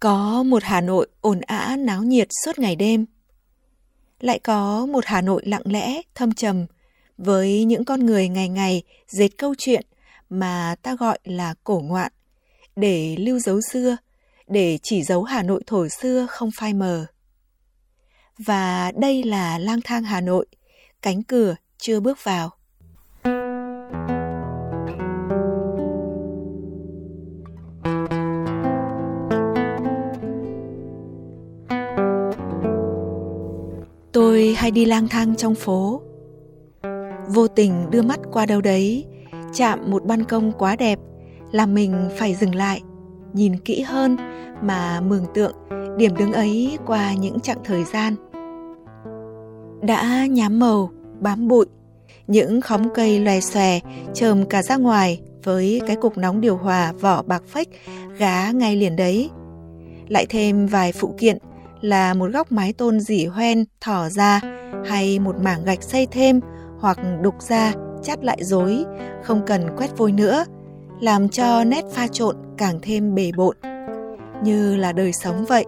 có một Hà Nội ồn ã náo nhiệt suốt ngày đêm. Lại có một Hà Nội lặng lẽ, thâm trầm với những con người ngày ngày dệt câu chuyện mà ta gọi là cổ ngoạn để lưu dấu xưa, để chỉ dấu Hà Nội thổi xưa không phai mờ. Và đây là lang thang Hà Nội, cánh cửa chưa bước vào. Tôi hay đi lang thang trong phố. Vô tình đưa mắt qua đâu đấy, chạm một ban công quá đẹp, làm mình phải dừng lại, nhìn kỹ hơn mà mường tượng điểm đứng ấy qua những chặng thời gian. Đã nhám màu, bám bụi, những khóm cây lòe xòe chồm cả ra ngoài với cái cục nóng điều hòa vỏ bạc phách gá ngay liền đấy. Lại thêm vài phụ kiện là một góc mái tôn dỉ hoen thỏ ra hay một mảng gạch xây thêm hoặc đục ra chát lại dối, không cần quét vôi nữa, làm cho nét pha trộn càng thêm bề bộn, như là đời sống vậy.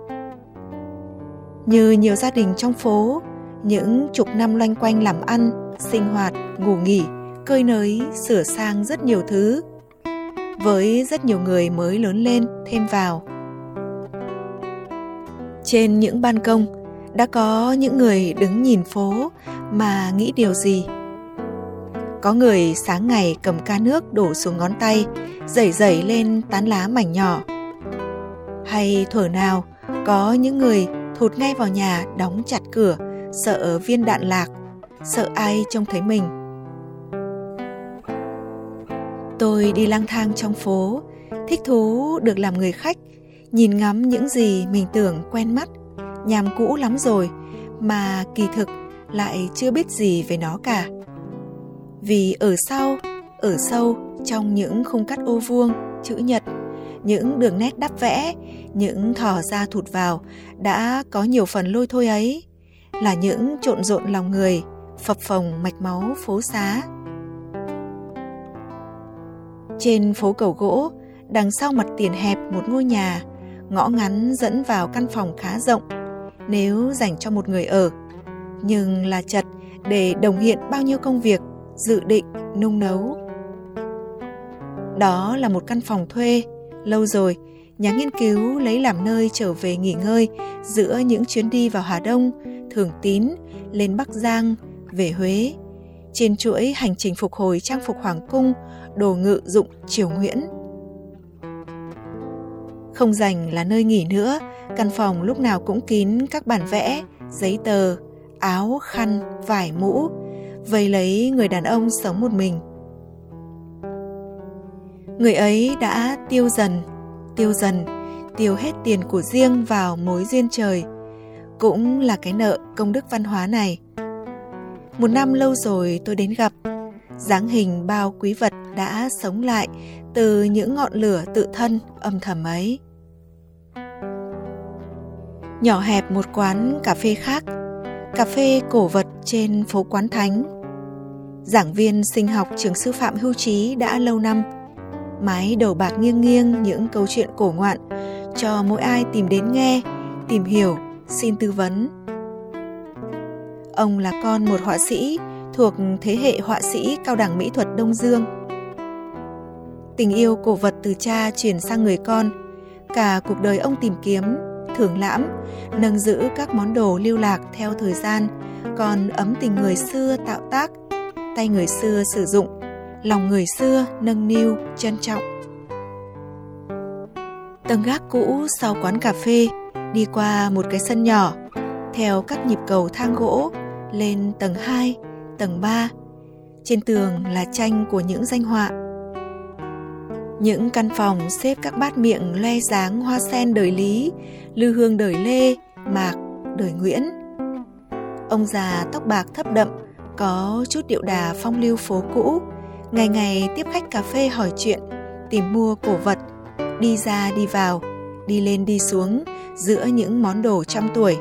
Như nhiều gia đình trong phố, những chục năm loanh quanh làm ăn, sinh hoạt, ngủ nghỉ, cơi nới, sửa sang rất nhiều thứ. Với rất nhiều người mới lớn lên thêm vào, trên những ban công, đã có những người đứng nhìn phố mà nghĩ điều gì? Có người sáng ngày cầm ca nước đổ xuống ngón tay dẩy dẩy lên tán lá mảnh nhỏ. Hay thuở nào, có những người thụt ngay vào nhà đóng chặt cửa, sợ viên đạn lạc, sợ ai trông thấy mình. Tôi đi lang thang trong phố, thích thú được làm người khách nhìn ngắm những gì mình tưởng quen mắt, nhàm cũ lắm rồi mà kỳ thực lại chưa biết gì về nó cả. Vì ở sau, ở sâu trong những khung cắt ô vuông, chữ nhật, những đường nét đắp vẽ, những thò ra thụt vào đã có nhiều phần lôi thôi ấy, là những trộn rộn lòng người, phập phồng mạch máu phố xá. Trên phố cầu gỗ, đằng sau mặt tiền hẹp một ngôi nhà, ngõ ngắn dẫn vào căn phòng khá rộng nếu dành cho một người ở nhưng là chật để đồng hiện bao nhiêu công việc dự định nung nấu đó là một căn phòng thuê lâu rồi nhà nghiên cứu lấy làm nơi trở về nghỉ ngơi giữa những chuyến đi vào Hà Đông, Thường Tín, lên Bắc Giang, về Huế. Trên chuỗi hành trình phục hồi trang phục Hoàng cung, đồ ngự dụng Triều Nguyễn – không dành là nơi nghỉ nữa, căn phòng lúc nào cũng kín các bản vẽ, giấy tờ, áo, khăn, vải mũ, vây lấy người đàn ông sống một mình. Người ấy đã tiêu dần, tiêu dần, tiêu hết tiền của riêng vào mối duyên trời, cũng là cái nợ công đức văn hóa này. Một năm lâu rồi tôi đến gặp, dáng hình bao quý vật đã sống lại từ những ngọn lửa tự thân âm thầm ấy nhỏ hẹp một quán cà phê khác, cà phê cổ vật trên phố Quán Thánh. Giảng viên sinh học trường sư phạm hưu trí đã lâu năm, mái đầu bạc nghiêng nghiêng những câu chuyện cổ ngoạn cho mỗi ai tìm đến nghe, tìm hiểu, xin tư vấn. Ông là con một họa sĩ thuộc thế hệ họa sĩ cao đẳng mỹ thuật Đông Dương. Tình yêu cổ vật từ cha chuyển sang người con, cả cuộc đời ông tìm kiếm thưởng lãm, nâng giữ các món đồ lưu lạc theo thời gian, còn ấm tình người xưa tạo tác, tay người xưa sử dụng, lòng người xưa nâng niu, trân trọng. Tầng gác cũ sau quán cà phê đi qua một cái sân nhỏ, theo các nhịp cầu thang gỗ lên tầng 2, tầng 3. Trên tường là tranh của những danh họa những căn phòng xếp các bát miệng loe dáng hoa sen đời Lý, Lư Hương đời Lê, Mạc đời Nguyễn. Ông già tóc bạc thấp đậm, có chút điệu đà phong lưu phố cũ, ngày ngày tiếp khách cà phê hỏi chuyện, tìm mua cổ vật, đi ra đi vào, đi lên đi xuống giữa những món đồ trăm tuổi.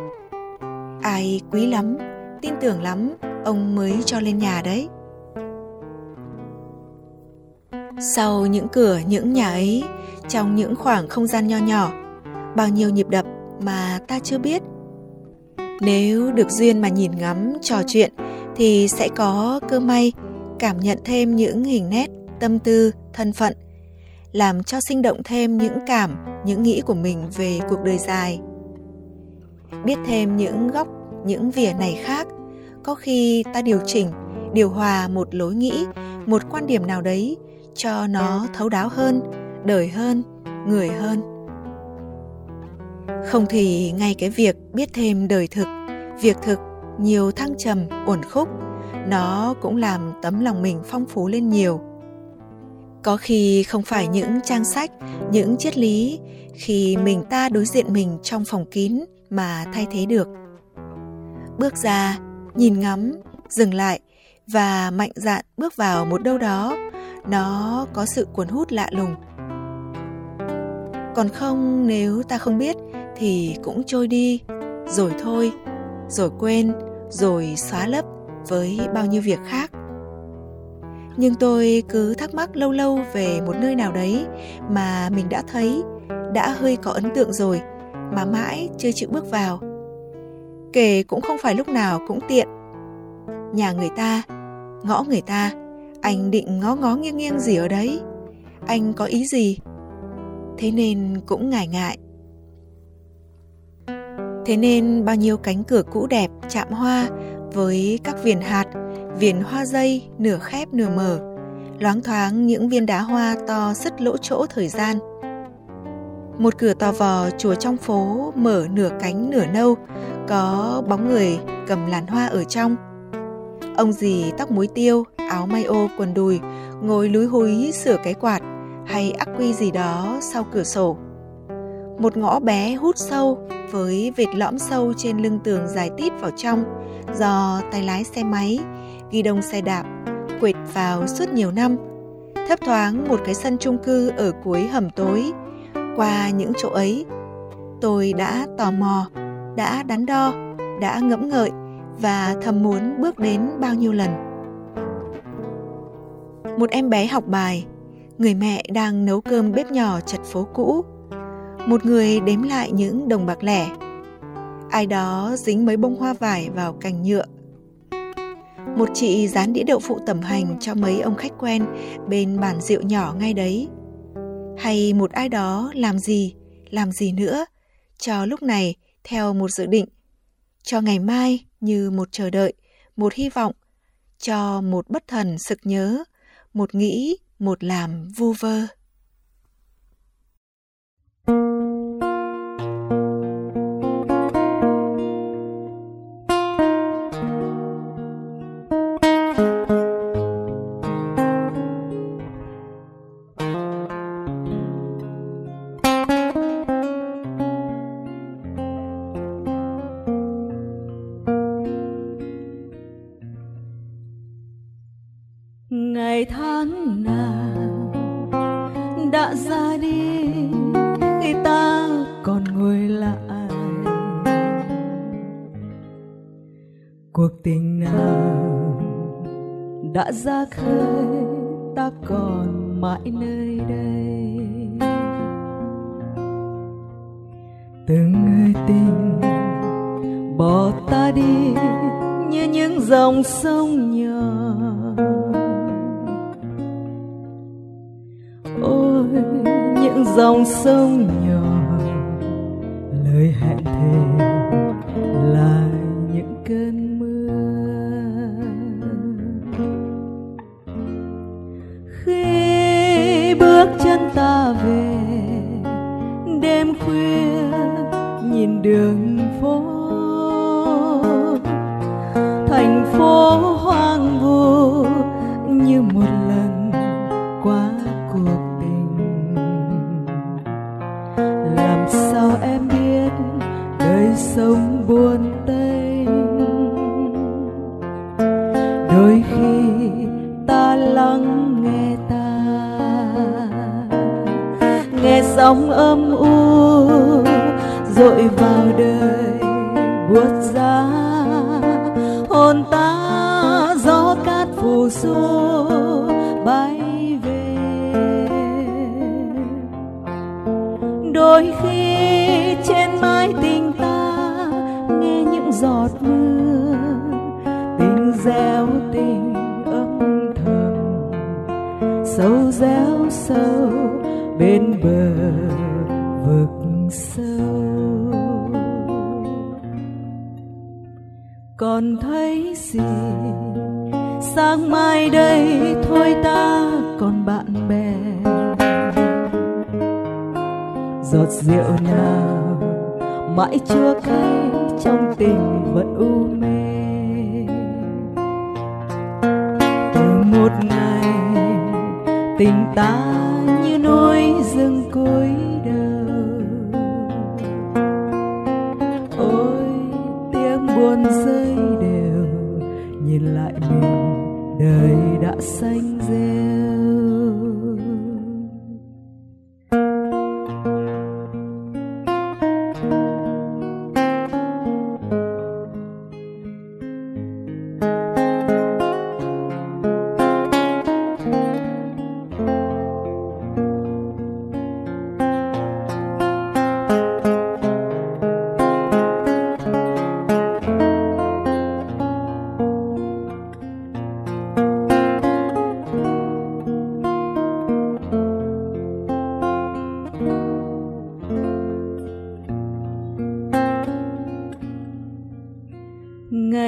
Ai quý lắm, tin tưởng lắm, ông mới cho lên nhà đấy. Sau những cửa những nhà ấy, trong những khoảng không gian nho nhỏ, bao nhiêu nhịp đập mà ta chưa biết. Nếu được duyên mà nhìn ngắm, trò chuyện thì sẽ có cơ may cảm nhận thêm những hình nét, tâm tư, thân phận, làm cho sinh động thêm những cảm, những nghĩ của mình về cuộc đời dài. Biết thêm những góc, những vỉa này khác, có khi ta điều chỉnh, điều hòa một lối nghĩ, một quan điểm nào đấy cho nó thấu đáo hơn, đời hơn, người hơn. Không thì ngay cái việc biết thêm đời thực, việc thực nhiều thăng trầm, uẩn khúc, nó cũng làm tấm lòng mình phong phú lên nhiều. Có khi không phải những trang sách, những triết lý khi mình ta đối diện mình trong phòng kín mà thay thế được. Bước ra, nhìn ngắm, dừng lại và mạnh dạn bước vào một đâu đó nó có sự cuốn hút lạ lùng. Còn không, nếu ta không biết, thì cũng trôi đi, rồi thôi, rồi quên, rồi xóa lấp với bao nhiêu việc khác. Nhưng tôi cứ thắc mắc lâu lâu về một nơi nào đấy mà mình đã thấy, đã hơi có ấn tượng rồi, mà mãi chưa chịu bước vào. Kể cũng không phải lúc nào cũng tiện. Nhà người ta, ngõ người ta anh định ngó ngó nghiêng nghiêng gì ở đấy. Anh có ý gì? Thế nên cũng ngại ngại. Thế nên bao nhiêu cánh cửa cũ đẹp, chạm hoa với các viền hạt, viền hoa dây, nửa khép nửa mở. Loáng thoáng những viên đá hoa to sứt lỗ chỗ thời gian. Một cửa to vò chùa trong phố mở nửa cánh nửa nâu, có bóng người cầm làn hoa ở trong ông dì tóc muối tiêu áo may ô quần đùi, ngồi lúi húi sửa cái quạt hay ắc quy gì đó sau cửa sổ. Một ngõ bé hút sâu với vệt lõm sâu trên lưng tường dài tít vào trong do tay lái xe máy, ghi đông xe đạp, quệt vào suốt nhiều năm. Thấp thoáng một cái sân chung cư ở cuối hầm tối. Qua những chỗ ấy, tôi đã tò mò, đã đắn đo, đã ngẫm ngợi và thầm muốn bước đến bao nhiêu lần một em bé học bài, người mẹ đang nấu cơm bếp nhỏ chật phố cũ. Một người đếm lại những đồng bạc lẻ. Ai đó dính mấy bông hoa vải vào cành nhựa. Một chị dán đĩa đậu phụ tẩm hành cho mấy ông khách quen bên bàn rượu nhỏ ngay đấy. Hay một ai đó làm gì, làm gì nữa, cho lúc này theo một dự định, cho ngày mai như một chờ đợi, một hy vọng, cho một bất thần sực nhớ, một nghĩ một làm vu vơ. Đã ra khơi, ta còn mãi nơi đây. Từng người tình bỏ ta đi như những dòng sông nhỏ. Ôi, những dòng sông nhỏ, lời hẹn thề là những cơn bước chân ta về. Đêm khuya nhìn đường phố. Thành phố hoang vu như một lần qua cuộc tình. Làm sao em biết đời sống buồn tênh đôi khi ta lắng sóng âm u, dội vào đời buốt giá. Hồn ta gió cát phù du, bay về. Đôi khi trên mái tình ta nghe những giọt mưa, tình gieo tình âm thầm. Sâu réo sâu bên bờ vực sâu. Còn thấy gì? Sáng mai đây thôi ta còn bạn bè. Giọt rượu nào mãi chưa cay trong tình vẫn u mê. Từ một ngày tình ta cúi đầu. Ôi tiếng buồn rơi đều nhìn lại mình đời đã xanh rêu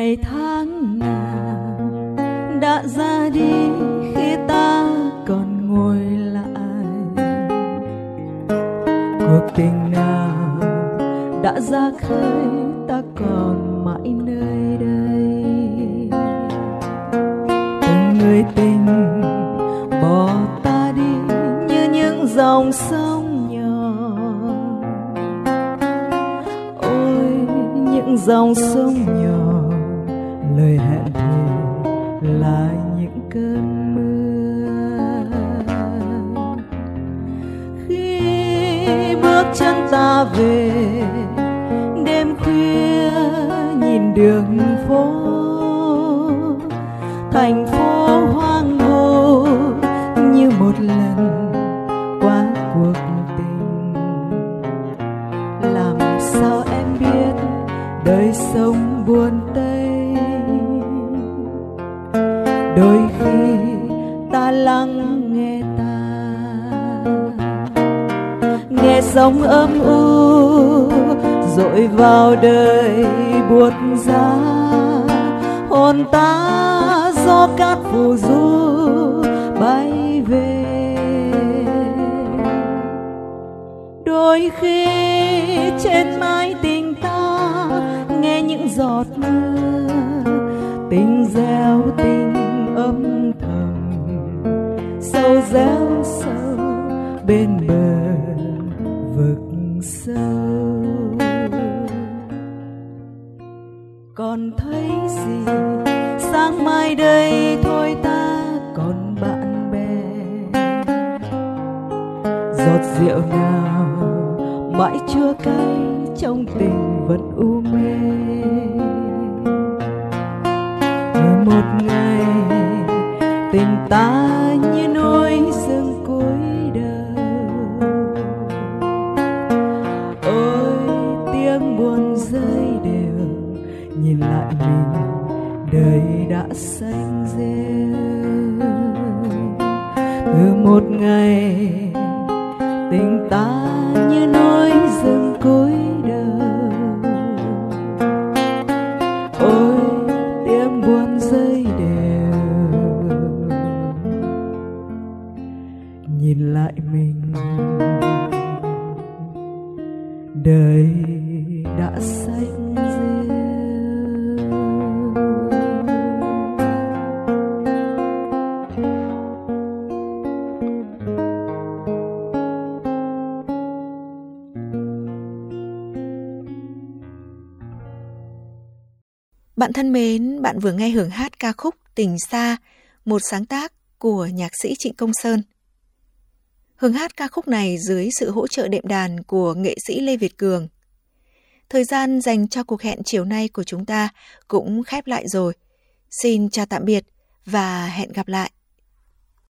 ngày tháng nào đã ra đi khi ta còn ngồi lại. Cuộc tình nào đã ra khơi, ta còn mãi nơi đây. Từng người tình bỏ ta đi như những dòng sông nhỏ. Ôi, những dòng sông nhỏ lời hẹn thề là những cơn mưa. Khi bước chân ta về, đêm khuya nhìn đường phố, thành phố hoang vu như một lần qua cuộc tình. Làm sao em biết đời sống buồn tênh sống ấm âm u, dội vào đời buốt giá. Hồn ta do cát phù du bay về. Đôi khi trên mái tình ta nghe những giọt mưa, tình gieo tình âm thầm. Sâu gieo còn thấy gì? Sáng mai đây thôi ta còn bạn bè. Giọt rượu nào mãi chưa cay, trong tình vẫn u mê. Rồi một ngày tình ta như nỗi một ngày tình ta Bạn thân mến, bạn vừa nghe hưởng hát ca khúc Tình Xa, một sáng tác của nhạc sĩ Trịnh Công Sơn. Hưởng hát ca khúc này dưới sự hỗ trợ đệm đàn của nghệ sĩ Lê Việt Cường. Thời gian dành cho cuộc hẹn chiều nay của chúng ta cũng khép lại rồi. Xin chào tạm biệt và hẹn gặp lại.